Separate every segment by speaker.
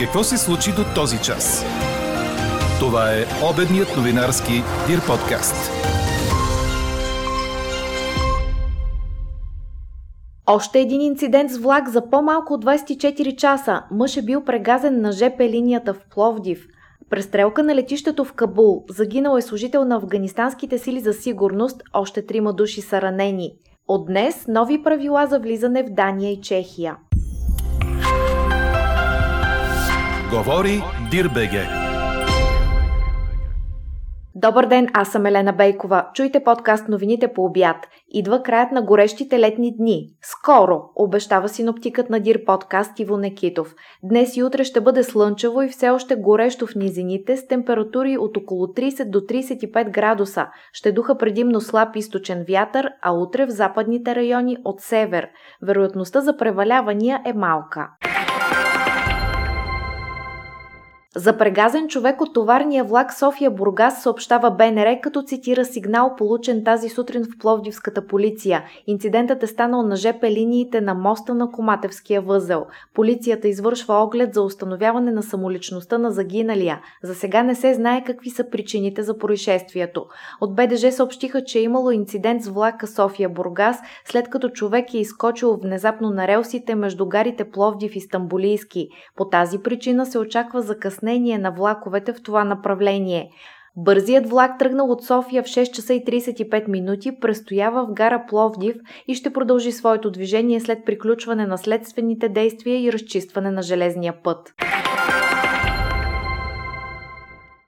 Speaker 1: Какво се случи до този час? Това е обедният новинарски Дир подкаст.
Speaker 2: Още един инцидент с влак за по-малко от 24 часа. Мъж е бил прегазен на ЖП линията в Пловдив. Престрелка на летището в Кабул. Загинал е служител на афганистанските сили за сигурност. Още трима души са ранени. От днес нови правила за влизане в Дания и Чехия.
Speaker 1: Говори Дирбеге.
Speaker 2: Добър ден, аз съм Елена Бейкова. Чуйте подкаст новините по обяд. Идва краят на горещите летни дни. Скоро, обещава синоптикът на Дир подкаст Иво Некитов. Днес и утре ще бъде слънчево и все още горещо в низините с температури от около 30 до 35 градуса. Ще духа предимно слаб източен вятър, а утре в западните райони от север. Вероятността за превалявания е малка. За прегазен човек от товарния влак София Бургас съобщава БНР, като цитира сигнал получен тази сутрин в Пловдивската полиция. Инцидентът е станал на ЖП линиите на моста на Коматевския възел. Полицията извършва оглед за установяване на самоличността на загиналия. За сега не се знае какви са причините за происшествието. От БДЖ съобщиха, че е имало инцидент с влака София Бургас, след като човек е изкочил внезапно на релсите между гарите Пловдив и Стамбулийски. По тази причина се очаква закъснение закъснение на влаковете в това направление. Бързият влак тръгнал от София в 6 часа и 35 минути, престоява в гара Пловдив и ще продължи своето движение след приключване на следствените действия и разчистване на железния път.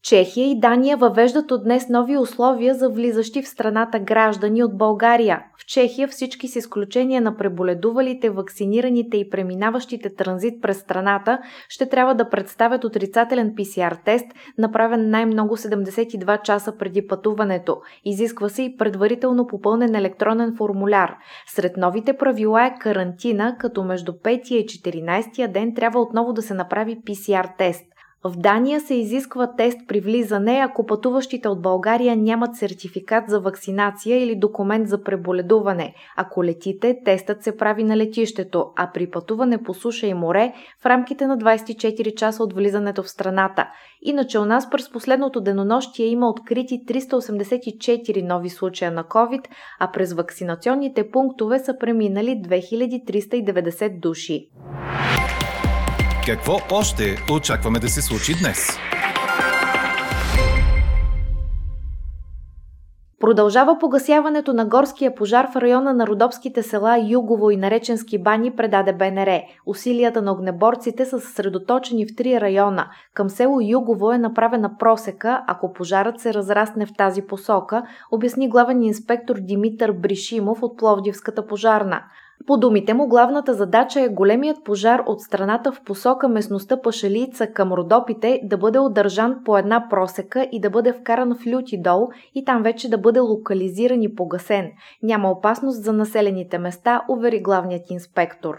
Speaker 2: Чехия и Дания въвеждат от днес нови условия за влизащи в страната граждани от България. В Чехия всички с изключение на преболедувалите, вакцинираните и преминаващите транзит през страната ще трябва да представят отрицателен PCR тест, направен най-много 72 часа преди пътуването. Изисква се и предварително попълнен електронен формуляр. Сред новите правила е карантина, като между 5 и 14 ден трябва отново да се направи PCR тест. В Дания се изисква тест при влизане, ако пътуващите от България нямат сертификат за вакцинация или документ за преболедуване. Ако летите, тестът се прави на летището, а при пътуване по суша и море в рамките на 24 часа от влизането в страната. Иначе у нас през последното денонощие има открити 384 нови случая на COVID, а през вакцинационните пунктове са преминали 2390 души.
Speaker 1: Какво още очакваме да се случи днес?
Speaker 2: Продължава погасяването на горския пожар в района на родопските села Югово и Нареченски бани, предаде БНР. Усилията на огнеборците са съсредоточени в три района. Към село Югово е направена просека, ако пожарът се разрасне в тази посока, обясни главен инспектор Димитър Бришимов от Пловдивската пожарна. По думите му, главната задача е големият пожар от страната в посока местността Пашалица към Родопите да бъде удържан по една просека и да бъде вкаран в люти дол и там вече да бъде локализиран и погасен. Няма опасност за населените места, увери главният инспектор.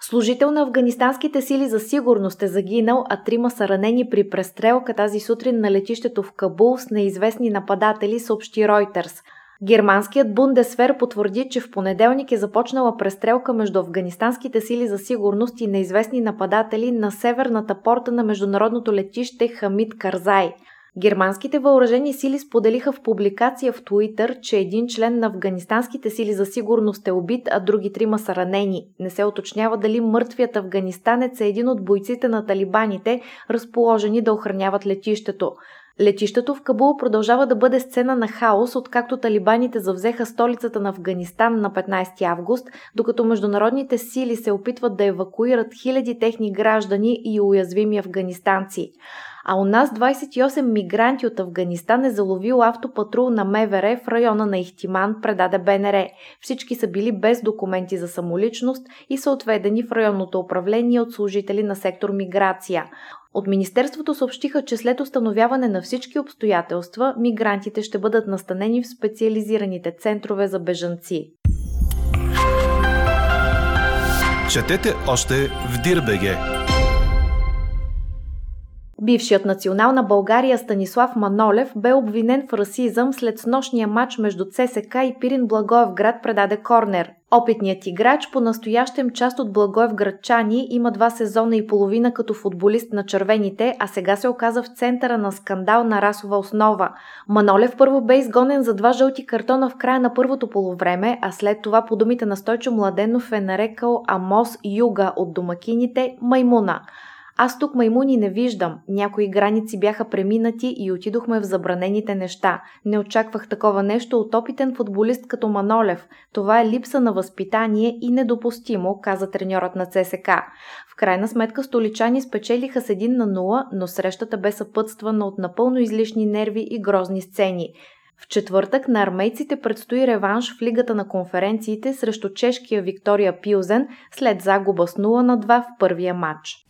Speaker 2: Служител на афганистанските сили за сигурност е загинал, а трима са ранени при престрелка тази сутрин на летището в Кабул с неизвестни нападатели, съобщи Reuters. Германският Бундесвер потвърди, че в понеделник е започнала престрелка между афганистанските сили за сигурност и неизвестни нападатели на северната порта на международното летище Хамид Карзай. Германските въоръжени сили споделиха в публикация в Туитър, че един член на афганистанските сили за сигурност е убит, а други трима са ранени. Не се уточнява дали мъртвият афганистанец е един от бойците на талибаните, разположени да охраняват летището. Летището в Кабул продължава да бъде сцена на хаос, откакто талибаните завзеха столицата на Афганистан на 15 август, докато международните сили се опитват да евакуират хиляди техни граждани и уязвими афганистанци. А у нас 28 мигранти от Афганистан е заловил автопатрул на МВР в района на Ихтиман, предаде БНР. Всички са били без документи за самоличност и са отведени в районното управление от служители на сектор миграция. От Министерството съобщиха, че след установяване на всички обстоятелства, мигрантите ще бъдат настанени в специализираните центрове за бежанци.
Speaker 1: Четете още в Дирбеге!
Speaker 2: Бившият национална България Станислав Манолев бе обвинен в расизъм след снощния матч между ЦСК и Пирин Благоевград предаде корнер. Опитният играч, по настоящем част от Благоевградчани, има два сезона и половина като футболист на червените, а сега се оказа в центъра на скандал на расова основа. Манолев първо бе изгонен за два жълти картона в края на първото полувреме, а след това по думите на Стойчо Младенов е нарекал Амос Юга от домакините Маймуна. Аз тук маймуни не виждам. Някои граници бяха преминати и отидохме в забранените неща. Не очаквах такова нещо от опитен футболист като Манолев. Това е липса на възпитание и недопустимо, каза треньорът на ЦСК. В крайна сметка столичани спечелиха с 1 на 0, но срещата бе съпътствана от напълно излишни нерви и грозни сцени. В четвъртък на армейците предстои реванш в Лигата на конференциите срещу чешкия Виктория Пилзен след загуба с 0 на 2 в първия матч.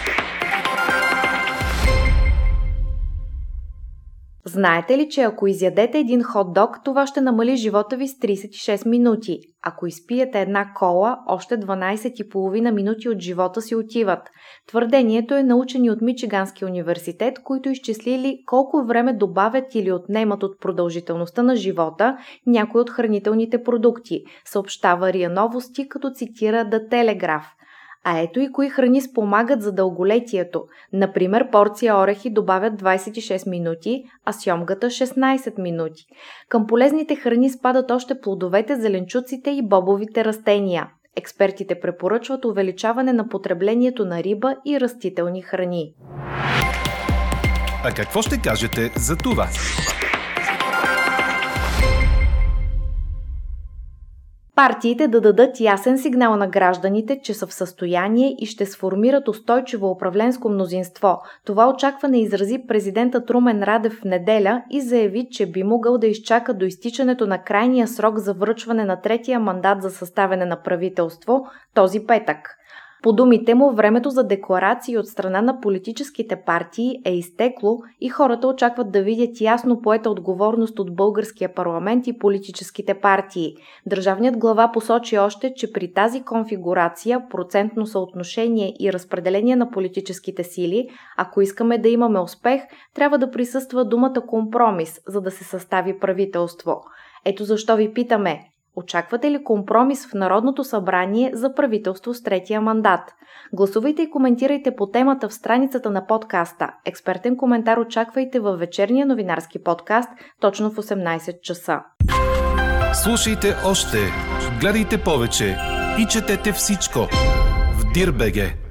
Speaker 2: Знаете ли, че ако изядете един хот-дог, това ще намали живота ви с 36 минути? Ако изпиете една кола, още 12,5 минути от живота си отиват. Твърдението е научени от Мичиганския университет, които изчислили колко време добавят или отнемат от продължителността на живота някои от хранителните продукти, съобщава Рия Новости, като цитира The Telegraph – а ето и кои храни спомагат за дълголетието. Например, порция орехи добавят 26 минути, а сьомгата 16 минути. Към полезните храни спадат още плодовете, зеленчуците и бобовите растения. Експертите препоръчват увеличаване на потреблението на риба и растителни храни.
Speaker 1: А какво ще кажете за това?
Speaker 2: Партиите да дадат ясен сигнал на гражданите, че са в състояние и ще сформират устойчиво управленско мнозинство. Това очакване изрази президентът Румен Радев в неделя и заяви, че би могъл да изчака до изтичането на крайния срок за връчване на третия мандат за съставяне на правителство този петък. По думите му, времето за декларации от страна на политическите партии е изтекло и хората очакват да видят ясно поета отговорност от българския парламент и политическите партии. Държавният глава посочи още, че при тази конфигурация, процентно съотношение и разпределение на политическите сили, ако искаме да имаме успех, трябва да присъства думата компромис, за да се състави правителство. Ето защо ви питаме, Очаквате ли компромис в Народното събрание за правителство с третия мандат? Гласувайте и коментирайте по темата в страницата на подкаста. Експертен коментар очаквайте във вечерния новинарски подкаст точно в 18 часа.
Speaker 1: Слушайте още, гледайте повече и четете всичко в Дирбеге.